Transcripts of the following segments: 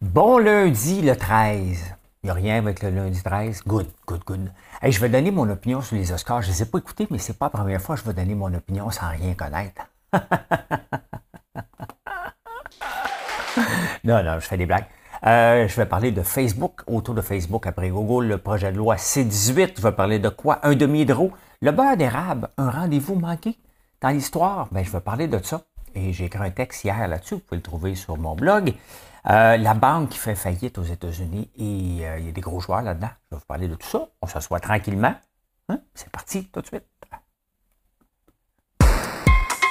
Bon lundi le 13. Il n'y a rien avec le lundi 13. Good, good, good. Hey, je vais donner mon opinion sur les Oscars. Je ne les ai pas écoutés, mais c'est pas la première fois que je vais donner mon opinion sans rien connaître. non, non, je fais des blagues. Euh, je vais parler de Facebook, autour de Facebook après Google, le projet de loi C18. Je vais parler de quoi? Un demi-hydro. Le beurre d'érable, un rendez-vous manqué dans l'histoire? Ben, je vais parler de ça. Et j'ai écrit un texte hier là-dessus. Vous pouvez le trouver sur mon blog. Euh, la banque qui fait faillite aux États-Unis et euh, il y a des gros joueurs là-dedans. Je vais vous parler de tout ça. On s'assoit tranquillement. Hein? C'est parti tout de suite.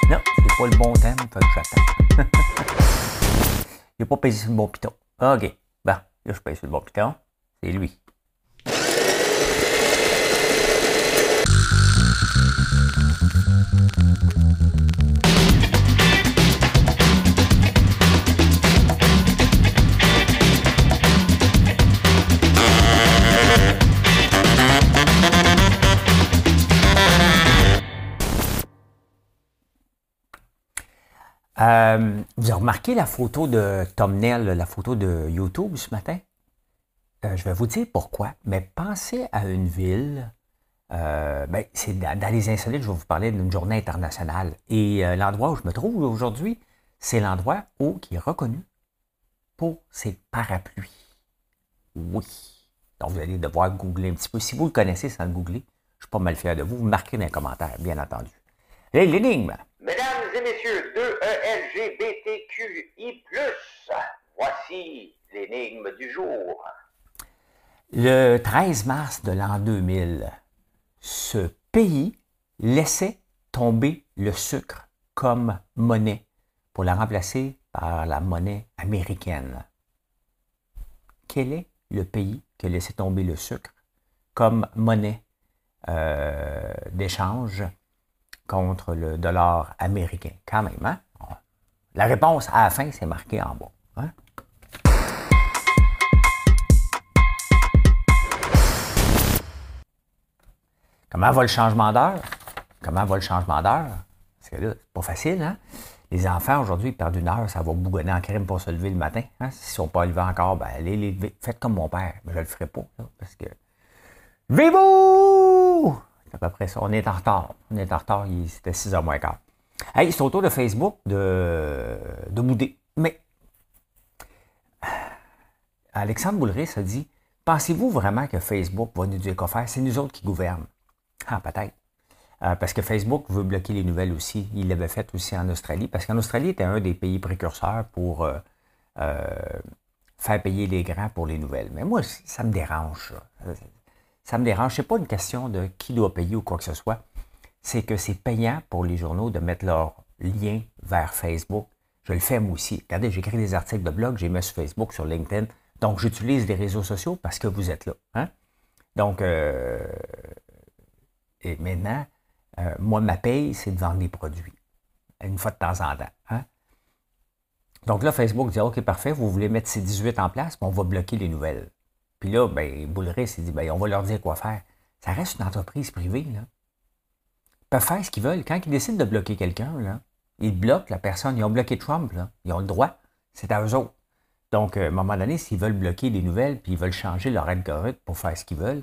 Non, c'est pas le bon thème, fait que j'attends. n'a pas payé sur le bon piton. OK. Bon, là, je paye sur le bon piton. C'est lui. Euh, vous avez remarqué la photo de Nell, la photo de YouTube ce matin? Euh, je vais vous dire pourquoi. Mais pensez à une ville. Euh, ben, c'est dans, les insolites, je vais vous parler d'une journée internationale. Et l'endroit où je me trouve aujourd'hui, c'est l'endroit où qui est reconnu pour ses parapluies. Oui. Donc, vous allez devoir googler un petit peu. Si vous le connaissez sans le googler, je suis pas mal fier de vous. Vous marquez dans les commentaires, bien entendu. L'énigme. Et messieurs, 2ELGBTQI+, voici l'énigme du jour. Le 13 mars de l'an 2000, ce pays laissait tomber le sucre comme monnaie pour la remplacer par la monnaie américaine. Quel est le pays qui a laissé tomber le sucre comme monnaie euh, d'échange contre le dollar américain. Quand même, hein? La réponse à la fin, c'est marqué en bas. Hein? Comment va le changement d'heure? Comment va le changement d'heure? Parce que là, c'est pas facile, hein? Les enfants, aujourd'hui, perdent une heure, ça va bougonner en crème pour se lever le matin. Hein? S'ils ne sont pas levés encore, ben, allez les lever. Faites comme mon père. Mais je ne le ferai pas, parce que... Levez-vous! À peu près ça. On est en retard. On est en retard. C'était 6h moins quart. Hey, c'est autour de Facebook de, de bouder. Mais Alexandre Boulris a dit Pensez-vous vraiment que Facebook va nous dire quoi faire? C'est nous autres qui gouvernent. Ah, peut-être. Euh, parce que Facebook veut bloquer les nouvelles aussi. Il l'avait fait aussi en Australie, parce qu'en Australie était un des pays précurseurs pour euh, euh, faire payer les grands pour les nouvelles. Mais moi, ça me dérange. Ça ça me dérange. Ce n'est pas une question de qui doit payer ou quoi que ce soit. C'est que c'est payant pour les journaux de mettre leur lien vers Facebook. Je le fais moi aussi. Regardez, j'écris des articles de blog, j'ai mis sur Facebook, sur LinkedIn. Donc, j'utilise les réseaux sociaux parce que vous êtes là. Hein? Donc, euh, et maintenant, euh, moi, ma paye, c'est de vendre des produits. Une fois de temps en temps. Hein? Donc là, Facebook dit OK, parfait, vous voulez mettre ces 18 en place, mais on va bloquer les nouvelles. Puis là, ben, Bouleret s'est dit, ben, on va leur dire quoi faire. Ça reste une entreprise privée, là. Ils peuvent faire ce qu'ils veulent. Quand ils décident de bloquer quelqu'un, là, ils bloquent la personne. Ils ont bloqué Trump, là. Ils ont le droit. C'est à eux autres. Donc, euh, à un moment donné, s'ils veulent bloquer des nouvelles, puis ils veulent changer leur algorithme pour faire ce qu'ils veulent,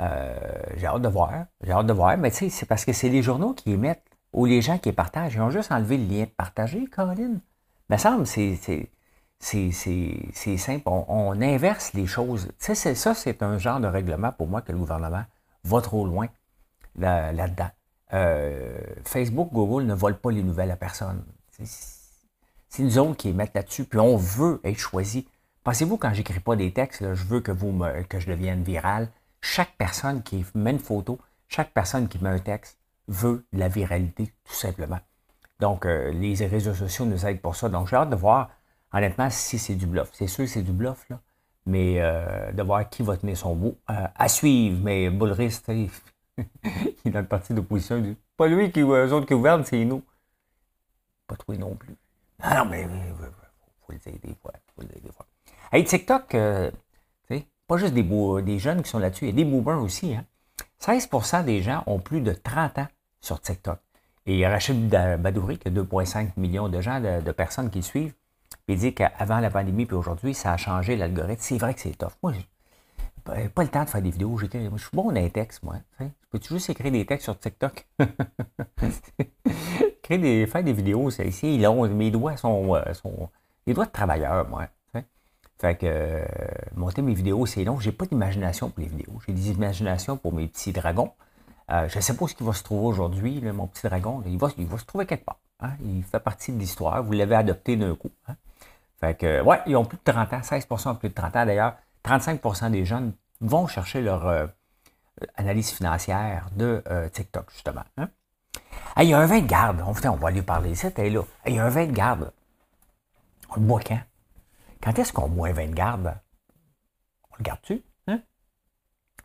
euh, j'ai hâte de voir. J'ai hâte de voir. Mais tu sais, c'est parce que c'est les journaux qui émettent ou les gens qui partagent. Ils ont juste enlevé le lien de partager, Caroline. Ça me semble, c'est c'est simple. On, inverse les choses. ça, c'est un genre de règlement pour moi que le gouvernement va trop loin là-dedans. Euh, Facebook, Google ne volent pas les nouvelles à personne. C'est nous autres qui mettent là-dessus, puis on veut être choisi. Pensez-vous, quand j'écris pas des textes, je veux que, vous me, que je devienne viral. Chaque personne qui met une photo, chaque personne qui met un texte veut la viralité, tout simplement. Donc, euh, les réseaux sociaux nous aident pour ça. Donc, j'ai hâte de voir Honnêtement, si c'est du bluff, c'est sûr que c'est du bluff, là. Mais euh, de voir qui va tenir son bout. Euh, à suivre, mais Bullrist, il est dans le parti d'opposition. Pas lui qui eux autres qui gouvernent, c'est nous. Pas toi non plus. Ah non, mais il faut le dire des fois. Faut le dire des fois. Hey, TikTok, euh, pas juste des, des jeunes qui sont là-dessus, il y a des boomers aussi. Hein? 16% des gens ont plus de 30 ans sur TikTok. Et Rachid Badouri, qui a 2,5 millions de gens, de, de personnes qui le suivent, il dit qu'avant la pandémie puis aujourd'hui, ça a changé l'algorithme. C'est vrai que c'est tough. Moi, j'ai pas le temps de faire des vidéos. Je suis bon dans les textes, moi. Je peux juste écrire des textes sur TikTok? Créer des, faire des vidéos, c'est ici, long. Mes doigts sont, euh, sont des doigts de travailleur, moi. Fait que euh, monter mes vidéos, c'est long. J'ai pas d'imagination pour les vidéos. J'ai des imaginations pour mes petits dragons. Euh, je ne sais pas ce qu'il va se trouver aujourd'hui, mon petit dragon. il, va, il va se trouver quelque part. Hein. Il fait partie de l'histoire. Vous l'avez adopté d'un coup. Hein. Fait que, ouais, ils ont plus de 30 ans, 16% ont plus de 30 ans. D'ailleurs, 35% des jeunes vont chercher leur euh, analyse financière de TikTok, justement. Hein. il y a un vin de garde. On, on va lui parler. C'était là. il y a un vin de garde. On le boit quand? Quand est-ce qu'on boit un vin de garde? On le garde-tu? Hein?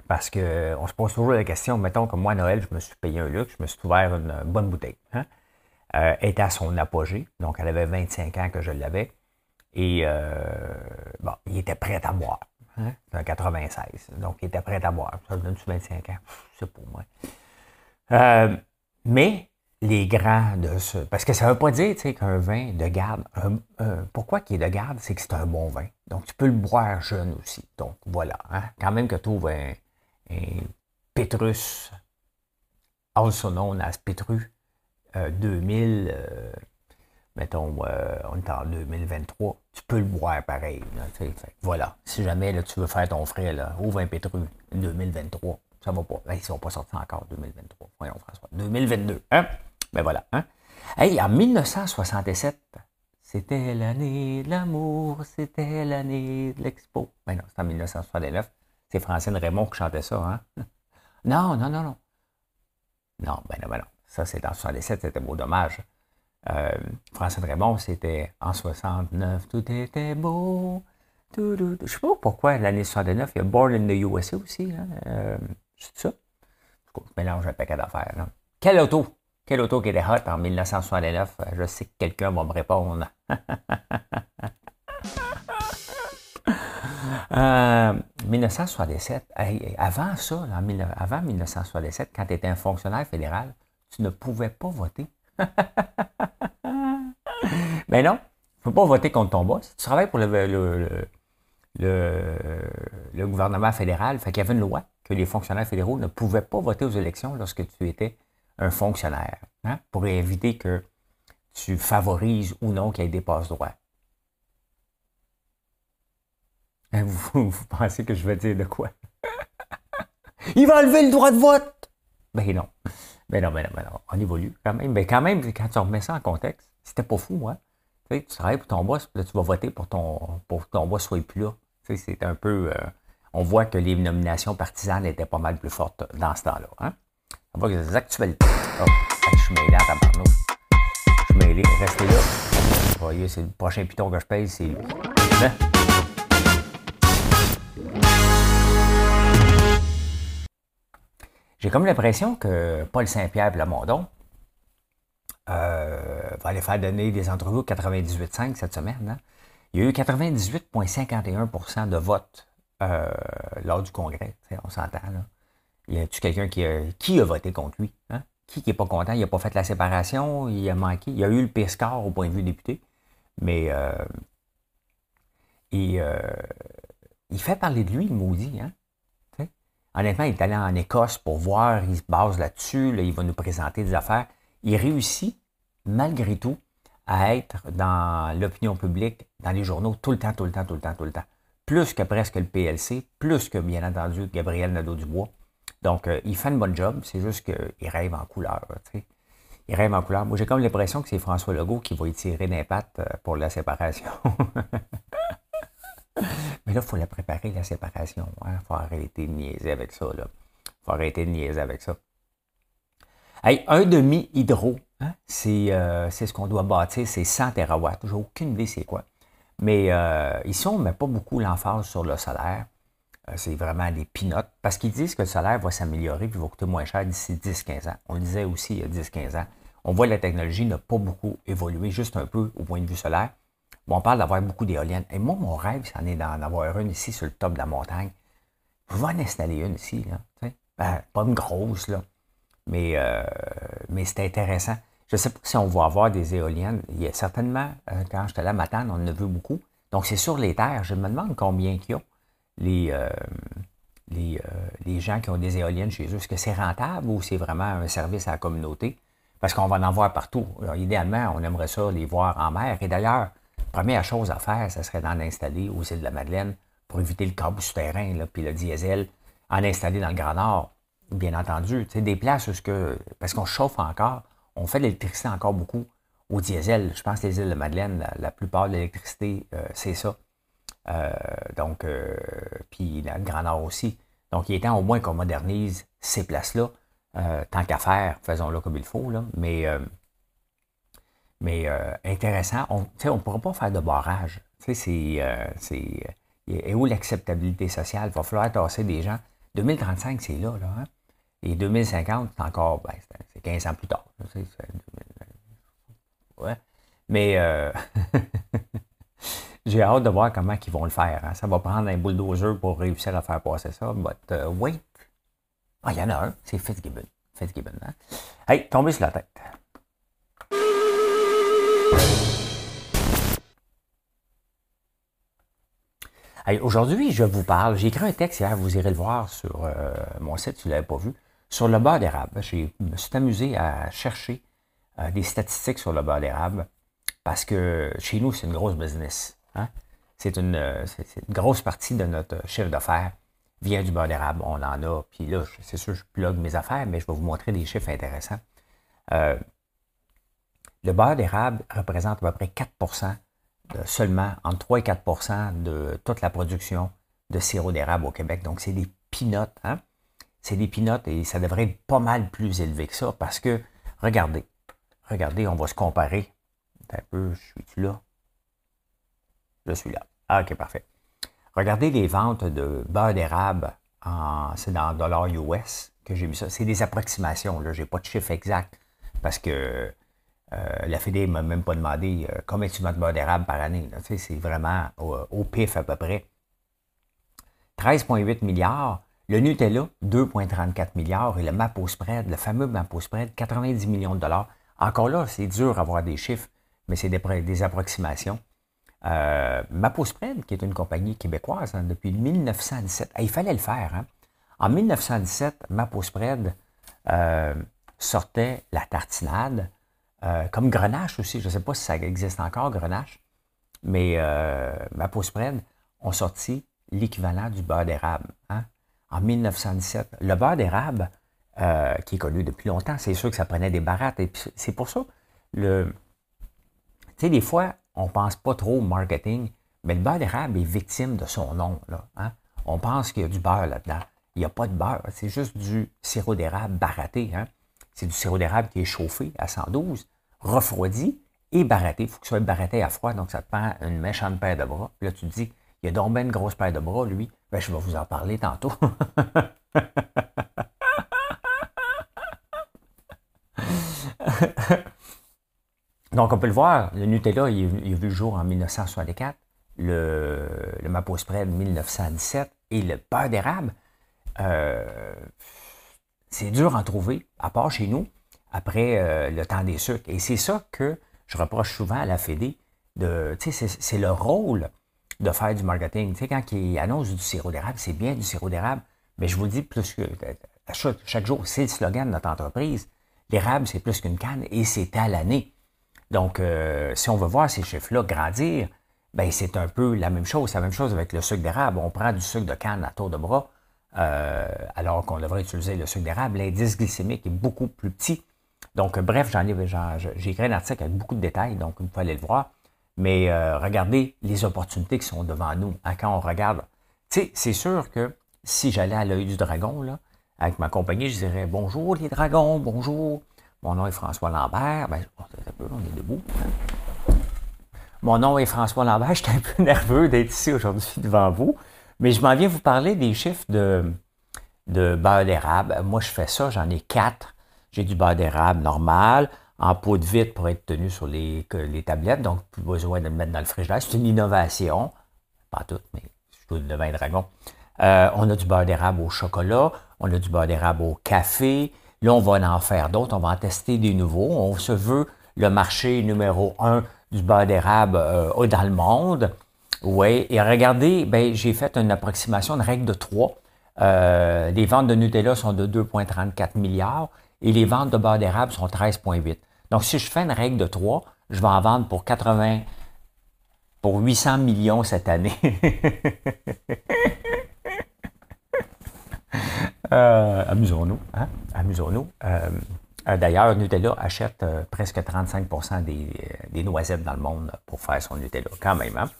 Parce qu'on se pose toujours la question, mettons que moi, à Noël, je me suis payé un luxe, je me suis ouvert une bonne bouteille. Hein? Euh, elle était à son apogée, donc elle avait 25 ans que je l'avais. Et euh, bon, il était prêt à boire. Hein? C'est un 96. Donc, il était prêt à boire. Ça donne 25 ans? C'est pour moi. Euh, mais les grands de ce. Parce que ça ne veut pas dire qu'un vin de garde. pourquoi qu'il est de garde, c'est que c'est un bon vin. Donc, tu peux le boire jeune aussi. Donc, voilà. Hein. Quand même que tu ouvres un, un Petrus, also known as Petru 2000, euh, euh, mettons, euh, on est en 2023, tu peux le boire pareil. voilà. Si jamais tu veux faire ton frais, là, ouvre un Petru 2023. Ça va pas. Ils ne sont pas sortis encore 2023. Voyons, François. 2022. Hein? Ben voilà. Hein? Hey, en 1967, c'était l'année de l'amour, c'était l'année de l'expo. Ben non, c'est en 1969. C'est Francine Raymond qui chantait ça, hein? Non, non, non, non. Non, ben non, ben non. Ça, c'est en 67, c'était beau dommage. Euh, Francine Raymond, c'était en 69, tout était beau. Je sais pas pourquoi l'année 69, il y a Born in the USA aussi. Euh, c'est ça? Je mélange un paquet d'affaires. Quelle auto? Quelle auto qui était hot en 1969? Je sais que quelqu'un va me répondre. euh, 1967, avant ça, avant 1967, quand tu étais un fonctionnaire fédéral, tu ne pouvais pas voter. Mais non, peux pas voter contre ton boss. Tu travailles pour le, gouvernement fédéral. Fait qu'il y avait une loi que les fonctionnaires fédéraux ne pouvaient pas voter aux élections lorsque tu étais un fonctionnaire, hein, pour éviter que tu favorises ou non qu'il y ait des passe-droits. Hein, vous, pensez que je vais dire de quoi? Il va enlever le droit de vote! Ben non. Ben non, ben non, ben non. On évolue quand même. Mais ben quand même, quand tu remets ça en contexte, c'était pas fou, hein? Tu, travailles pour ton boss, là, tu vas voter pour ton, pour que ton boss soit plus là. Tu sais, c'est un peu. Euh, on voit que les nominations partisanes étaient pas mal plus fortes dans ce temps-là. Hein? On voit que les actualités. Oh, je suis mêlé à tabarnouche. Je suis mêlé. Restez là. Vous voyez, c'est le prochain piton que je paye, c'est lui. Hein? J'ai comme l'impression que Paul Saint-Pierre Plamondon euh, va aller faire donner des entrevues 98.5 cette semaine. Hein? Il y a eu 98,51% de vote euh, lors du congrès. On s'entend. là. Y a-tu quelqu'un qui a, qui a voté contre lui? Hein? Qui n'est pas content? Il n'a pas fait la séparation, il a manqué? Il a eu le PSCOR au point de vue député, mais euh, euh, il fait parler de lui, le maudit. Hein? Honnêtement, il est allé en Écosse pour voir, il se base là-dessus, là, il va nous présenter des affaires. Il réussit, malgré tout, à être dans l'opinion publique, dans les journaux, tout le temps, tout le temps, tout le temps, tout le temps. Plus que presque le PLC, plus que, bien entendu, Gabriel Nadeau-Dubois. Donc, euh, il fait une bonne job, c'est juste qu'il rêve en couleur. Il rêve en couleur. Moi, j'ai comme l'impression que c'est François Legault qui va y tirer d'impact euh, pour la séparation. Mais là, il faut la préparer, la séparation. Il hein. faut arrêter de niaiser avec ça. Il faut arrêter de niaiser avec ça. Un demi-hydro, hein, euh, c'est ce qu'on doit bâtir, c'est 100 terawatts. J'ai aucune idée c'est quoi. Mais ici, on ne met pas beaucoup l'emphase sur le solaire. Euh, c'est vraiment des pinottes, parce qu'ils disent que le solaire va s'améliorer et va coûter moins cher d'ici 10-15 ans. On le disait aussi il y a 10-15 ans. On voit que la technologie n'a pas beaucoup évolué, juste un peu au point de vue solaire. on parle d'avoir beaucoup d'éoliennes. Et moi, mon rêve, c'en est d'en avoir une ici sur le top de la montagne. Je vais en installer une ici. Là, ben, pas une grosse, là. Mais, euh, mais c'est intéressant. Je ne sais pas si on va avoir des éoliennes. Il y a certainement, euh, quand j'étais là matin, on en a vu beaucoup. Donc, c'est sur les terres. Je me demande combien qu'il y a les, euh, les, les, gens qui ont des éoliennes chez eux. Est-ce que c'est rentable ou c'est vraiment un service à la communauté? Parce qu'on va en voir partout. idéalement, on aimerait ça les voir en mer. Et d'ailleurs, première chose à faire, ce serait d'en installer aux îles de la Madeleine pour éviter le câble souterrain, puis le diesel, en installer dans le Grand Nord, bien entendu. Des places où, que, parce qu'on chauffe encore, on fait de l'électricité encore beaucoup au diesel. Je pense que les îles de Madeleine, la, plupart de l'électricité, euh, c'est ça. Euh, donc, euh, puis le Grand aussi. Donc, il est temps au moins qu'on modernise ces places-là. tant qu'à faire, faisons-le comme il faut. Là. Mais, mais intéressant, on ne pourra pas faire de barrage. C'est et où l'acceptabilité sociale? Il va falloir tasser des gens. 2035, c'est là, là. Hein? Et 2050, c'est encore, ben, c'est 15 ans plus tard. Ouais. Mais euh, j'ai hâte de voir comment ils vont le faire. Hein. Ça va prendre un bulldozer pour réussir à faire passer ça. But uh, wait. Ah, il y en a un, c'est Fitzgibbon. Fitzgibbon, hein? Hey, tombez sur la tête. Aujourd'hui, je vous parle, j'ai écrit un texte hier, vous irez le voir sur euh, mon site si vous ne l'avez pas vu, sur le beurre d'érable. Je me suis amusé à chercher euh, des statistiques sur le beurre d'érable parce que chez nous, c'est une grosse business. Hein. C'est une, euh, grosse partie de notre chiffre d'affaires vient du beurre d'érable. On en a, puis là, c'est sûr, je plug mes affaires, mais je vais vous montrer des chiffres intéressants. le beurre d'érable représente à peu près 4% seulement entre 3 et 4% de toute la production de sirop d'érable au Québec. Donc, c'est des pinottes. Hein? C'est des pinottes et ça devrait être pas mal plus élevé que ça parce que, regardez, regardez, on va se comparer. Un peu, je suis là? Je suis là. Ah, ok, parfait. Regardez les ventes de beurre d'érable, c'est dans dollars US que j'ai mis ça. C'est des approximations, là. J'ai pas de chiffre exact parce que euh, la FED ne m'a même pas demandé euh, combien tu vends de beurre d'érable par année. C'est vraiment au, pif à peu près. 13,8 milliards. Le Nutella, 2,34 milliards. Et le Mapo Spread, le fameux Mapo Spread, 90 millions de dollars. Encore là, c'est dur d'avoir des chiffres, mais c'est des, approximations. Euh, Mapo Spread, qui est une compagnie québécoise hein, depuis 1917. il fallait le faire. Hein. En 1917, Mapo Spread sortait la tartinade, euh, comme Grenache aussi, je ne sais pas si ça existe encore, Grenache, mais euh, ma pause spread ont sorti l'équivalent du beurre d'érable hein, en 1917. Le beurre d'érable, euh, qui est connu depuis longtemps, c'est sûr que ça prenait des barattes. Et c'est pour ça, le, tu sais, des fois, on ne pense pas trop au marketing, mais le beurre d'érable est victime de son nom. Là, hein. On pense qu'il y a du beurre là-dedans. Il n'y a pas de beurre, c'est juste du sirop d'érable baratté. Hein. C'est du sirop d'érable qui est chauffé à 112 refroidi et baratté. Il faut que ce soit baratté à froid, donc ça te prend une méchante paire de bras. Puis là, tu te dis, il a une grosse paire de bras, lui. Ben, je vais vous en parler tantôt. donc, on peut le voir, le Nutella, il, a vu le jour en 1964, le, le Mapo Spread 1917 et le beurre d'érable. Euh, c'est dur à en trouver, à part chez nous après euh, le temps des sucres. Et c'est ça que je reproche souvent à la Fédé. C'est, le rôle de faire du marketing. Tu sais, quand ils annoncent du sirop d'érable, c'est bien du sirop d'érable, mais je vous le dis plus que chaque, jour, c'est le slogan de notre entreprise. L'érable, c'est plus qu'une canne et c'est à l'année. Donc, euh, si on veut voir ces chiffres-là grandir, ben c'est un peu la même chose. C'est la même chose avec le sucre d'érable. On prend du sucre de canne à tour de bras, euh, alors qu'on devrait utiliser le sucre d'érable. L'indice glycémique est beaucoup plus petit. Donc, bref, j'en ai, j'ai écrit un article avec beaucoup de détails, donc vous pouvez aller le voir. Mais euh, regardez les opportunités qui sont devant nous. Hein, quand on regarde, tu sais, c'est sûr que si j'allais à l'œil du dragon, là, avec ma compagnie, je dirais bonjour les dragons, bonjour. Mon nom est François Lambert. Ben, on est debout. Hein. Mon nom est François Lambert. Je suis un peu nerveux d'être ici aujourd'hui devant vous. Mais je m'en viens vous parler des chiffres de, de beurre d'érable. Moi, je fais ça, j'en ai quatre. J'ai du beurre d'érable normal, en pot de vitre pour être tenu sur les, tablettes, donc plus besoin de le mettre dans le frigidaire. C'est une innovation. Pas tout, mais je le vin dragon. Euh, on a du beurre d'érable au chocolat, on a du beurre d'érable au café. Là, on va en faire d'autres, on va en tester des nouveaux. On se veut le marché numéro un du beurre d'érable euh, dans le monde. Oui, et regardez, ben, j'ai fait une approximation, une règle de 3. Euh, les ventes de Nutella sont de 2,34 milliards et les ventes de beurre d'érable sont 13,8. Donc, si je fais une règle de 3, je vais en vendre pour 80, pour 800 millions cette année. Euh, amusons-nous, hein? Amusons-nous. Euh, euh, d'ailleurs, Nutella achète presque 35 des, des, noisettes dans le monde pour faire son Nutella, quand même. Hein?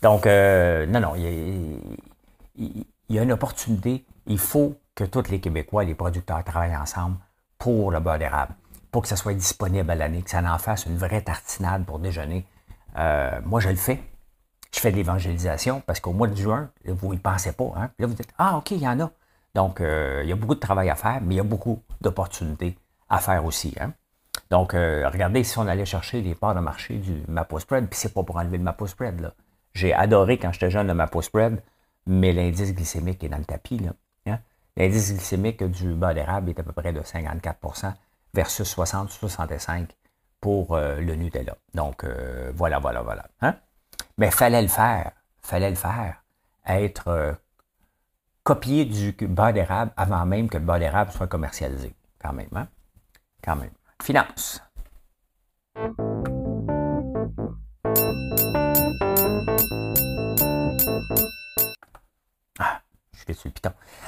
Donc, non, non, il y, a, une opportunité. Il faut que tous les Québécois, les producteurs travaillent ensemble pour le beurre d'érable, pour que ça soit disponible à l'année, que ça en fasse une vraie tartinade pour déjeuner. moi, je le fais. Je fais de l'évangélisation parce qu'au mois de juin, vous n'y pensez pas. Hein? Là, vous dites Ah, OK, il y en a. Donc, euh, il y a beaucoup de travail à faire, mais il y a beaucoup d'opportunités à faire aussi. Hein? Donc, euh, regardez si on allait chercher les parts de marché du Mapo Spread, puis c'est pas pour enlever le Mapo Spread. J'ai adoré quand j'étais jeune le Mapo Spread, mais l'indice glycémique est dans le tapis. L'indice glycémique du bas d'érable est à peu près de 54% versus 60-65 pour euh, le Nutella. Donc, voilà, voilà, voilà. Hein? Mais fallait le faire. Fallait le faire. Être copier du beurre d'érable avant même que le beurre d'érable soit commercialisé. Quand même, hein? Quand même. Finance.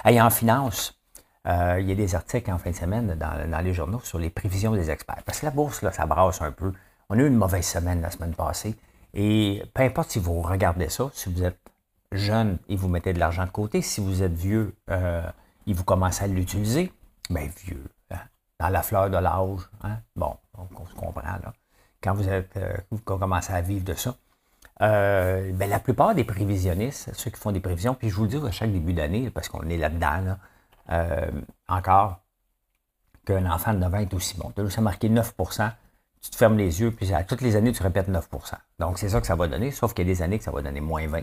Et en finance, euh, il y a des articles en fin de semaine dans, dans, les journaux sur les prévisions des experts. Parce que la bourse, là, ça brasse un peu. On a eu une mauvaise semaine la semaine passée. Et peu importe si vous regardez ça, si vous êtes jeune et vous mettez de l'argent de côté. Si vous êtes vieux euh, et vous commencez à l'utiliser, bien vieux, hein, dans la fleur de l'âge. Hein? Bon, on, se comprend là. Quand vous, êtes, euh, vous commencez à vivre de ça. Euh, ben, la plupart des prévisionnistes, ceux qui font des prévisions, puis je vous le dis à chaque début d'année, parce qu'on est là-dedans, là, encore, qu'un enfant de 9 ans est aussi bon. Tu as marqué 9 tu te fermes les yeux, puis à toutes les années, tu répètes 9 Donc, c'est ça que ça va donner, sauf qu'il y a des années que ça va donner moins 20.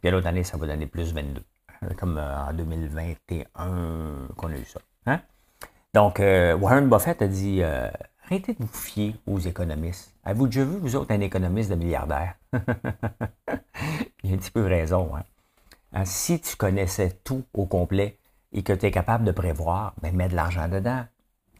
Puis l'autre année, ça va donner plus 22. Euh, comme euh, en 2021 qu'on a eu ça. Hein? Donc, euh, Warren Buffett a dit arrêtez de vous fier aux économistes. Avez-vous déjà vu, vous autres, un économiste de milliardaire? Il a un petit peu raison. Hein? hein? Si tu connaissais tout au complet et que tu es capable de prévoir, ben, mets de l'argent dedans.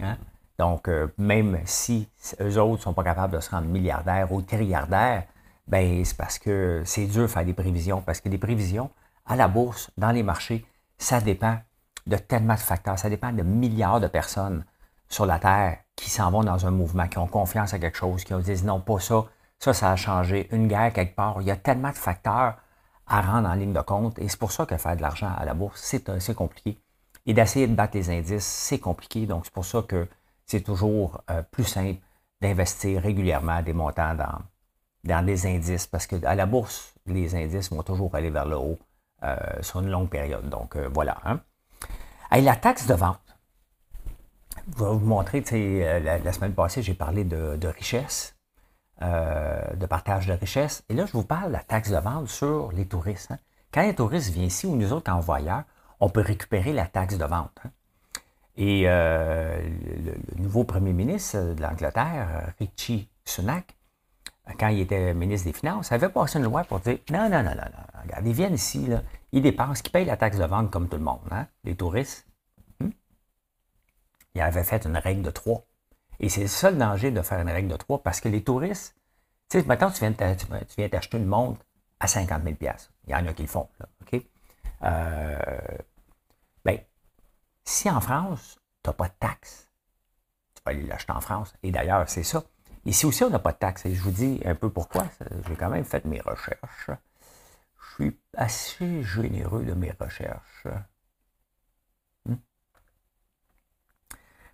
Hein? Donc, même si eux autres ne sont pas capables de se rendre milliardaires ou trilliardaires, ben, c'est parce que c'est dur de faire des prévisions, parce que les prévisions à la bourse, dans les marchés, ça dépend de tellement de facteurs, ça dépend de milliards de personnes sur la Terre qui s'en vont dans un mouvement, qui ont confiance à quelque chose, qui ont dit non, pas ça, ça, ça a changé, une guerre quelque part. Il y a tellement de facteurs à rendre en ligne de compte et c'est pour ça que faire de l'argent à la bourse, c'est compliqué. Et d'essayer de battre les indices, c'est compliqué. Donc, c'est pour ça que c'est toujours euh, plus simple d'investir régulièrement des montants dans, dans des indices, parce qu'à la bourse, les indices vont toujours aller vers le haut euh, sur une longue période. Donc euh, voilà. Hein. la taxe de vente. Je vais vous montrer, euh, la, la, semaine passée, j'ai parlé de, richesse, de partage de richesse. Et là, je vous parle de la taxe de vente sur les touristes. Hein. Quand un touriste vient ici, ou nous autres, quand on on peut récupérer la taxe de vente. Hein. Et le, nouveau premier ministre de l'Angleterre, Richie Sunak, quand il était ministre des Finances, avait passé une loi pour dire non, non, non, non, non. Regarde, ils viennent ici, ils dépensent, ils payent la taxe de vente comme tout le monde, hein, les touristes. Il avait fait une règle de trois. Et c'est le seul danger de faire une règle de trois parce que les touristes, tu sais, maintenant, tu viens t'acheter une montre à 50 000 Il y en a qui le font, là, OK? Euh, ben, si en France, tu n'as pas de taxe, tu vas aller l'acheter en France. Et d'ailleurs, c'est ça. Ici aussi, on n'a pas de taxes. Et je vous dis un peu pourquoi. J'ai quand même fait mes recherches. Je suis assez généreux de mes recherches.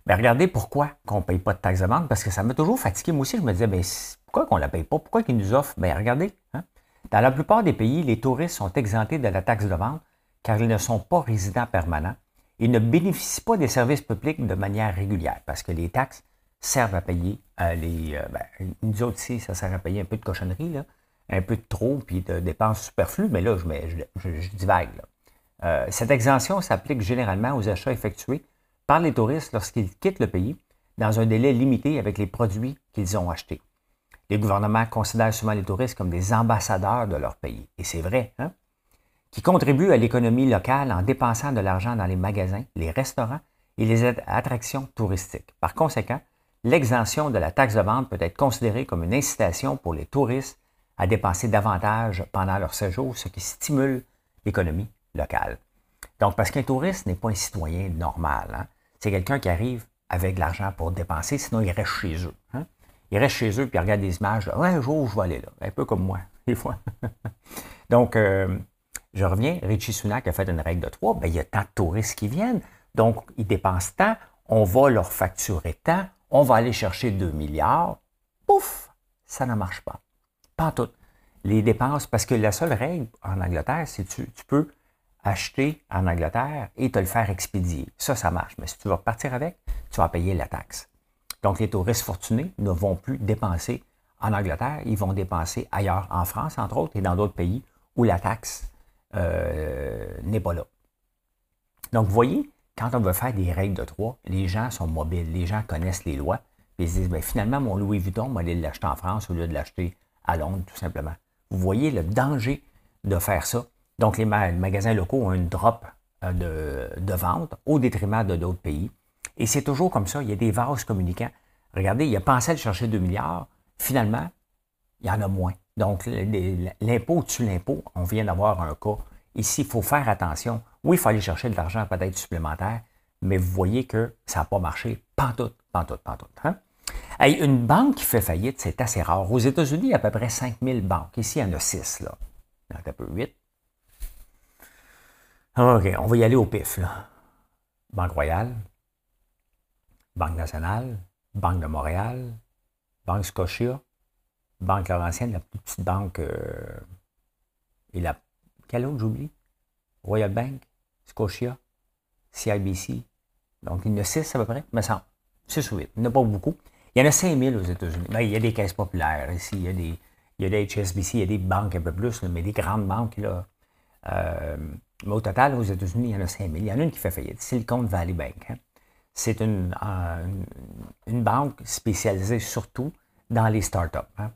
Ben, regardez pourquoi qu'on ne paye pas de taxes de vente, parce que ça m'a toujours fatigué. Moi aussi, je me disais, ben, pourquoi qu'on ne la paye pas? Pourquoi qu'ils nous offrent? Ben, regardez, hein. dans la plupart des pays, les touristes sont exemptés de la taxe de vente car ils ne sont pas résidents permanents. Ils ne bénéficient pas des services publics de manière régulière, parce que les taxes, servent à payer euh, les. Euh, ben, nous autres ici, ça sert à payer un peu de cochonnerie, là, un peu de trop, puis de dépenses superflues, mais là, je, je, je, divague. Euh, cette exemption s'applique généralement aux achats effectués par les touristes lorsqu'ils quittent le pays dans un délai limité avec les produits qu'ils ont achetés. Les gouvernements considèrent souvent les touristes comme des ambassadeurs de leur pays. Et c'est vrai, hein? Qui contribuent à l'économie locale en dépensant de l'argent dans les magasins, les restaurants et les attractions touristiques. Par conséquent, l'exemption de la taxe de vente peut être considérée comme une incitation pour les touristes à dépenser davantage pendant leur séjour, ce qui stimule l'économie locale. Donc, parce qu'un touriste n'est pas un citoyen normal, hein? C'est quelqu'un qui arrive avec de l'argent pour dépenser, sinon il reste chez eux. Hein? Il reste chez eux puis il regarde des images. un jour, je vais aller là. Un peu comme moi, des fois. Donc, euh, je reviens. Richie Sunak a fait une règle de trois. Ben, il y a tant de touristes qui viennent. Donc, ils dépensent tant. On va leur facturer tant. On va aller chercher 2 milliards. Pouf! Ça ne marche pas. Pas tout. Les dépenses, parce que la seule règle en Angleterre, c'est que tu peux acheter en Angleterre et te le faire expédier. Ça, ça marche. Mais si tu vas partir avec, tu vas payer la taxe. Donc, les touristes fortunés ne vont plus dépenser en Angleterre, ils vont dépenser ailleurs, en France, entre autres, et dans d'autres pays où la taxe euh, n'est pas là. Donc, vous voyez, quand on veut faire des règles de trois, les gens sont mobiles, les gens connaissent les lois, puis ils se disent, bien, finalement, mon Louis Vuitton, on va aller l'acheter en France au lieu de l'acheter à Londres, tout simplement. Vous voyez le danger de faire ça. Donc, les magasins locaux ont une drop euh, de, de vente au détriment de d'autres pays. Et c'est toujours comme ça. Il y a des vases communicants. Regardez, il a pensé à chercher 2 milliards. Finalement, il y en a moins. Donc, l'impôt tue l'impôt. On vient d'avoir un cas. Ici, il faut faire attention. Oui, il faut aller chercher de l'argent peut-être supplémentaire, mais vous voyez que ça n'a pas marché. Pantoute, pantoute, pantoute. Hein? une banque qui fait faillite, c'est assez rare. Aux États-Unis, il y a à peu près 5000 banques. Ici, il y en a 6. Là. Il y en a un peu 8. OK, on va y aller au pif. Là. Banque Royale, Banque nationale, Banque de Montréal, Banque Scotia, Banque Laurentienne, la plus petite banque. Euh, et la. Quelle autre j'oublie? Royal Bank, Scotia, CIBC. Donc, il y en a six à peu près, me semble. Six ou huit. Il n'y en a pas beaucoup. Il y en a 5000 aux États-Unis. Ben, il y a des caisses populaires ici, il y a des, il y a des HSBC, il y a des banques un peu plus, mais des grandes banques. Là. Euh, mais au total, aux États-Unis, il y en a 5000. Il y en a une qui fait faillite, Silicon Valley Bank. Hein c'est une, euh, une, banque spécialisée surtout dans les startups. Hein.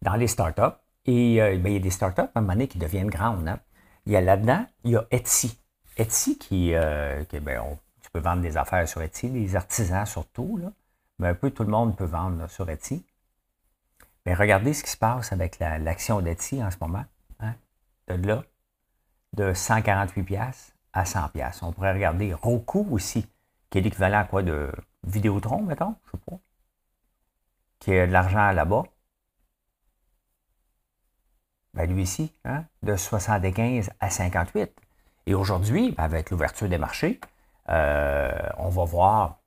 Dans les startups. Et euh, ben, il y a des startups à un moment donné qui deviennent grandes. Hein. Il y a là-dedans, il y a Etsy. Etsy qui, euh, ben, tu peux vendre des affaires sur Etsy, les artisans surtout, là. mais un peu tout le monde peut vendre sur Etsy. Mais regardez ce qui se passe avec l'action d'Etsy en ce moment. De là, de 148 pièces à 100 pièces. On pourrait regarder Roku aussi, qui est l'équivalent à quoi de Vidéotron, mettons, je sais pas, qui a de l'argent là-bas. Ben lui ici, hein, de 75 à 58. Et aujourd'hui, ben, avec l'ouverture des marchés, euh, on va voir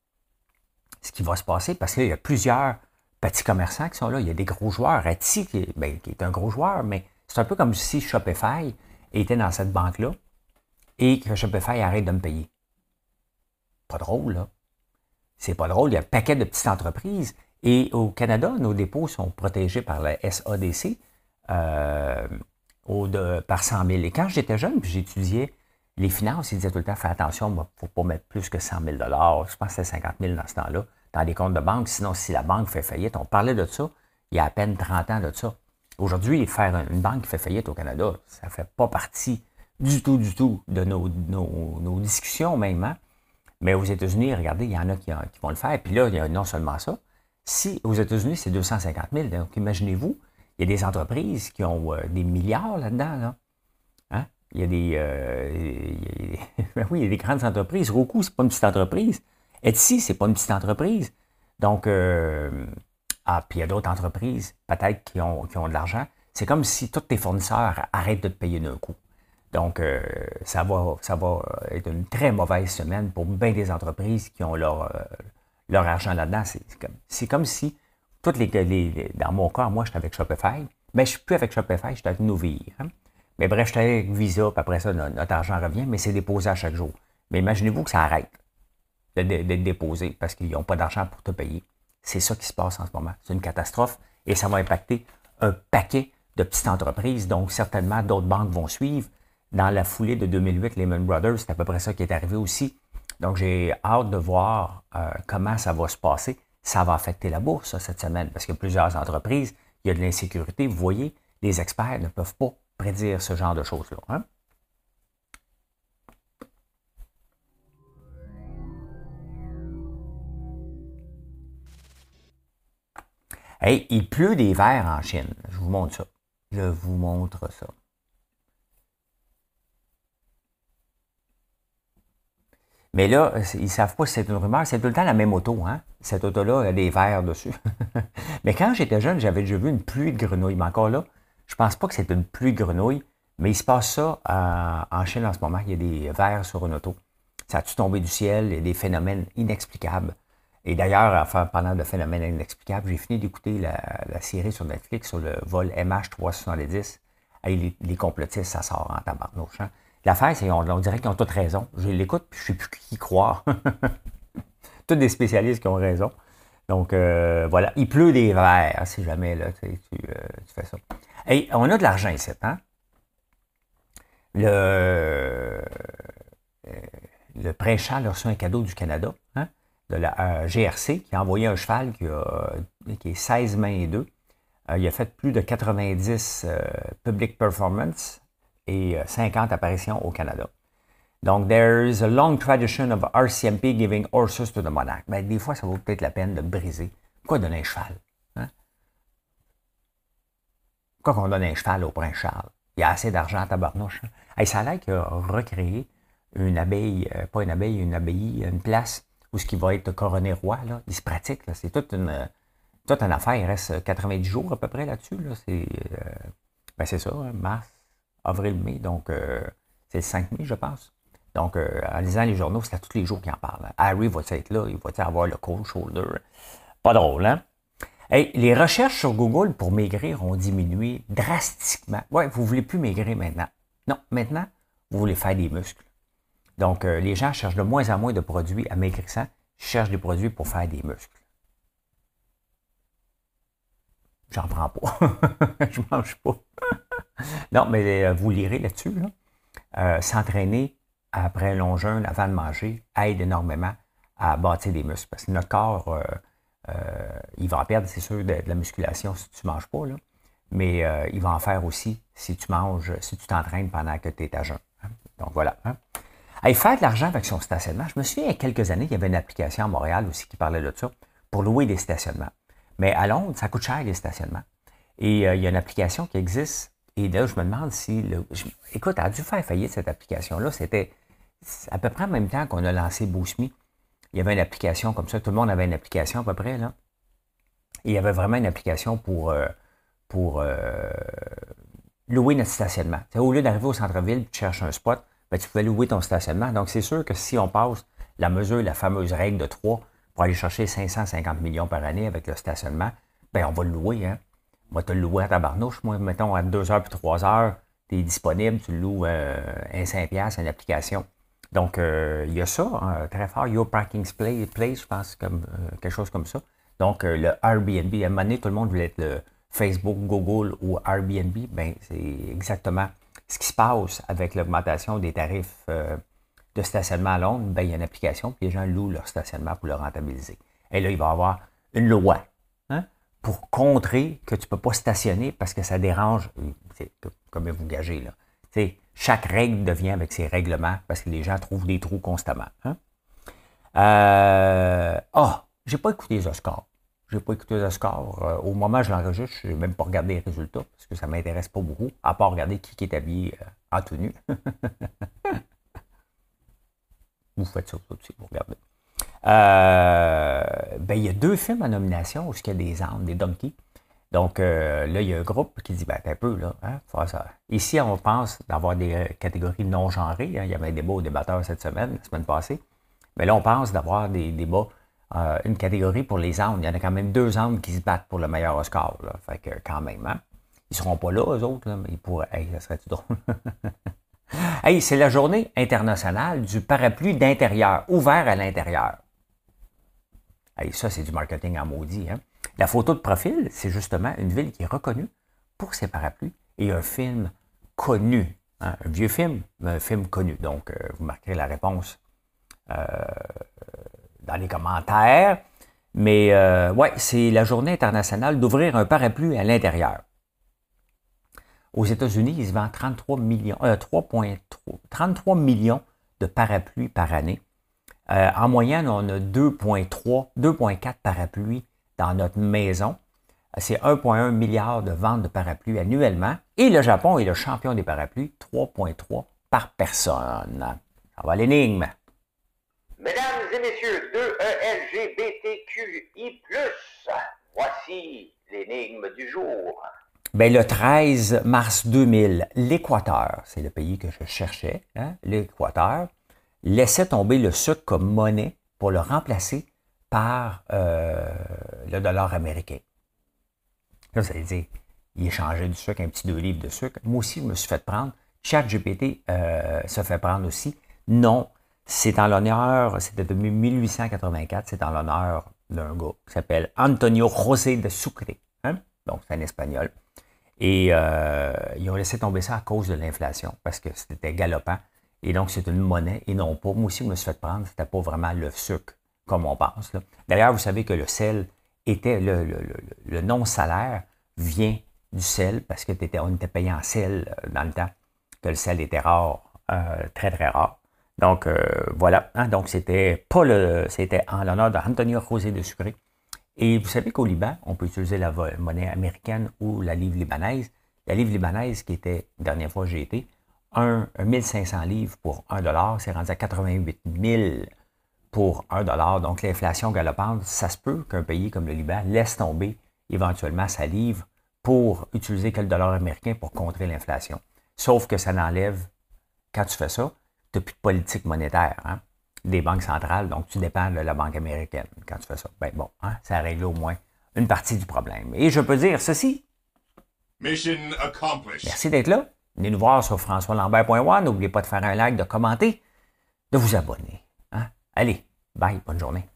ce qui va se passer parce qu'il y a plusieurs petits commerçants qui sont là. Il y a des gros joueurs. Etsy, qui ben, qui est un gros joueur, mais c'est un peu comme si Shopify était dans cette banque-là et que Shopify arrête de me payer. Pas drôle, là. C'est pas drôle. Il y a un paquet de petites entreprises. Et au Canada, nos dépôts sont protégés par la SADC euh, par 100 000. Et quand j'étais jeune, puis j'étudiais les finances, ils disaient tout le temps, fais attention, il ne faut pas mettre plus que 100 000 Je pense que c'était 50 000 dans ce temps-là, dans les comptes de banque. Sinon, si la banque fait faillite, on parlait de ça il y a à peine 30 ans de ça. Aujourd'hui, faire une banque qui fait faillite au Canada, ça ne fait pas partie du tout, du tout de nos, nos, discussions même. Hein. Mais aux États-Unis, regardez, il y en a qui, vont le faire. Puis là, il y a non seulement ça. Si aux États-Unis, c'est 250 000, donc imaginez-vous, il y a des entreprises qui ont euh, des milliards là-dedans. Là. Hein? Il y a des. Euh, ben oui, il y a des grandes entreprises. Roku, c'est pas une petite entreprise. Etsy, c'est pas une petite entreprise. Donc, euh, ah, puis il y a d'autres entreprises, peut-être, qui ont, qui de l'argent. C'est comme si tous tes fournisseurs arrêtent de te payer d'un coup. Donc, euh, ça, va, va être une très mauvaise semaine pour bien des entreprises qui ont leur, euh, leur argent là-dedans. C'est comme, si, toutes les, dans mon cas, moi, j'étais avec Shopify, mais je ne suis plus avec Shopify, je suis avec Nouvir. Hein. Mais bref, j'étais avec Visa, puis après ça, notre, argent revient, mais c'est déposé à chaque jour. Mais imaginez-vous que ça arrête d'être déposé parce qu'ils n'ont pas d'argent pour te payer. C'est ça qui se passe en ce moment. C'est une catastrophe et ça va impacter un paquet de petites entreprises. Donc, certainement, d'autres banques vont suivre. Dans la foulée de 2008, Lehman Brothers, c'est à peu près ça qui est arrivé aussi. Donc, j'ai hâte de voir euh, comment ça va se passer. Ça va affecter la bourse cette semaine parce que plusieurs entreprises, il y a de l'insécurité. Vous voyez, les experts ne peuvent pas prédire ce genre de choses-là. Hein? Il pleut des verres en Chine. Je vous montre ça. Je vous montre ça. Mais là, ils ne savent pas si c'est une rumeur. C'est tout le temps la même auto. Hein? Cette auto-là a des verres dessus. mais quand j'étais jeune, j'avais déjà vu une pluie de grenouilles. Mais encore là, je pense pas que c'est une pluie de grenouilles. Mais il se passe ça euh, en Chine en ce moment. Il y a des verres sur une auto. Ça a-tu tombé du ciel? Il y a des phénomènes inexplicables. Et d'ailleurs, en parlant de phénomènes inexplicables, j'ai fini d'écouter la, série sur Netflix sur le vol MH370. Et les, complotistes, ça sort en tabarnouche. Hein? L'affaire, c'est qu'on on dirait qu'ils ont toutes raison. Je l'écoute, puis je ne sais plus qui croire. Tous des spécialistes qui ont raison. Donc, euh, voilà. Il pleut des verres, si jamais là, tu, euh, fais ça. On a de l'argent ici, hein? Le, euh, le prêchant a reçu un cadeau du Canada, hein? De la GRC, qui a envoyé un cheval qui, a, qui est 16 mains et 2. il a fait plus de 90 public performance et 50 euh, apparitions au Canada. Donc, there is a long tradition of RCMP giving horses to the monarch. Mais des fois, ça vaut peut-être la peine de briser. Pourquoi donner un cheval? Hein? Pourquoi qu'on donne un cheval au prince Charles? Il y a assez d'argent à tabarnouche. Hein? ça a l'air qu'il a recréé une abeille, euh, pas une abeille, une abbaye, une place où ce qui va être couronné roi. Là. Il se pratique. C'est toute une, toute une affaire. Il reste 90 jours à peu près là-dessus. Euh, ben c'est ça, hein, mars, avril-mai, donc euh, c'est le 5 mai, je pense. Donc, euh, en lisant les journaux, c'est à tous les jours qu'il en parle. Harry va être là, il va avoir le cold shoulder? Pas drôle, hein? les recherches sur Google pour maigrir ont diminué drastiquement. Ouais, vous ne voulez plus maigrir maintenant. Non, maintenant, vous voulez faire des muscles. Donc, euh, les gens cherchent de moins en moins de produits amaigrissants, cherchent des produits pour faire des muscles. J'en prends pas. je mange pas. non, mais euh, vous lirez là-dessus. Euh, s'entraîner après un long jeûne, avant de manger, aide énormément à bâtir des muscles. Parce que notre corps, il va en perdre, c'est sûr, de, la musculation si tu ne manges pas. Mais il va en faire aussi si tu manges, si tu t'entraînes pendant que tu es à jeûne. Hein. Donc voilà. Hein. Faire de l'argent avec son stationnement. Je me souviens, il y a quelques années, il y avait une application à Montréal aussi qui parlait de ça pour louer des stationnements. Mais à Londres, ça coûte cher les stationnements. Et il y a une application qui existe et là, je me demande si. Écoute, a dû faire faillite cette application-là. C'était à peu près en même temps qu'on a lancé BoostMe. Il y avait une application comme ça. Tout le monde avait une application à peu près. Là. il y avait vraiment une application pour, euh, pour euh, louer notre stationnement. au lieu d'arriver au centre-ville tu cherches un spot, ben, tu pouvais louer ton stationnement. Donc, c'est sûr que si on passe la mesure, la fameuse règle de 3 pour aller chercher 550 millions par année avec le stationnement, ben, on va le louer. Hein? Moi, tu le louer à ta barnouche. Moi, mettons, à 2 heures puis 3 heures, tu es disponible, tu loues euh, un 5$, une application. Donc, euh, il y a ça, hein, très fort. Your Parking Place, je pense, comme euh, quelque chose comme ça. Donc, le Airbnb, à un moment donné, tout le monde voulait être le Facebook, Google ou Airbnb. Ben, c'est exactement ce qui se passe avec l'augmentation des tarifs de stationnement à Londres. Ben, il y a une application, puis les gens louent leur stationnement pour le rentabiliser. Et là, il va y avoir une loi pour contrer que tu ne peux pas stationner parce que ça dérange, comme vous gagez là. chaque règle devient avec ses règlements parce que les gens trouvent des trous constamment. Hein? Euh, ah, j'ai pas écouté les Oscars. J'ai pas écouté les Oscars. Euh, au moment où je l'enregistre, je n'ai même pas regardé les résultats parce que ça ne m'intéresse pas beaucoup, à part regarder qui est habillé euh, en tenue. vous faites ça aussi, vous regardez. Euh, ben, il y a deux films en nomination où il y a des ânes, des donkeys. Donc euh, là, il y a un groupe qui dit, ben, un peu, là, hein, ça. Ici, on pense d'avoir des catégories non genrées. Hein. il y avait un débat aux débatteurs cette semaine, la semaine passée. Mais là, on pense d'avoir des débats, une catégorie pour les ânes. Il y en a quand même deux ânes qui se battent pour le meilleur Oscar. Là. Fait que quand même, hein. Ils seront pas là, eux autres, mais ils pourraient. Hey, ça serait-tu drôle? hey, c'est la journée internationale du parapluie d'intérieur, ouvert à l'intérieur ça, c'est du marketing en maudit. Hein? La photo de profil, c'est justement une ville qui est reconnue pour ses parapluies et un film connu. Hein? Un vieux film, mais un film connu. Donc, euh, vous marquerez la réponse dans les commentaires. Mais ouais, c'est la journée internationale d'ouvrir un parapluie à l'intérieur. Aux États-Unis, ils se vendent 33 millions, 33 millions de parapluies par année. en moyenne, on a 2,3, 2,4 parapluies dans notre maison. C'est 1,1 milliard de ventes de parapluies annuellement. Et le Japon est le champion des parapluies, 3,3 par personne. Ça va l'énigme. Mesdames et messieurs de ELGBTQI+, voici l'énigme du jour. Ben, le 13 mars 2000, l'Équateur, c'est le pays que je cherchais, hein, l'Équateur, laissait tomber le sucre comme monnaie pour le remplacer par euh, le dollar américain. Là, vous allez dire, il échangeait du sucre, un petit deux livres de sucre. Moi aussi, je me suis fait prendre. ChatGPT euh, se fait prendre aussi. Non, c'est en l'honneur, c'était depuis 1884, c'est en l'honneur d'un gars qui s'appelle Antonio José de Sucre. Hein? Donc, c'est un espagnol. Et euh, ils ont laissé tomber ça à cause de l'inflation, parce que c'était galopant. Et donc, c'est une monnaie et non pas. Moi aussi, je me suis fait prendre, c'était pas vraiment le sucre comme on pense. D'ailleurs, vous savez que le sel était, le, non-salaire vient du sel parce que étais, on était payé en sel euh, dans le temps, que le sel était rare, euh, très très rare. Donc euh, voilà, hein, donc c'était pas le, c'était en l'honneur d'Antonio José de Sucré. Et vous savez qu'au Liban, on peut utiliser la monnaie américaine ou la livre libanaise. La livre libanaise, qui était, dernière fois j'ai été, 1, 1500 livres pour 1 dollar, c'est rendu à 88 000 pour 1 dollar. Donc l'inflation galopante, ça se peut qu'un pays comme le Liban laisse tomber éventuellement sa livre pour utiliser que le dollar américain pour contrer l'inflation. Sauf que ça n'enlève, quand tu fais ça, tu n'as plus de politique monétaire hein, des banques centrales, donc tu dépends de la banque américaine quand tu fais ça. Ben bon, hein, ça règle au moins une partie du problème. Et je peux dire ceci. Mission accomplished. Merci d'être là. Venez nous voir sur françoislambert.one. N'oubliez pas de faire un like, de commenter, de vous abonner. Allez, bye, bonne journée.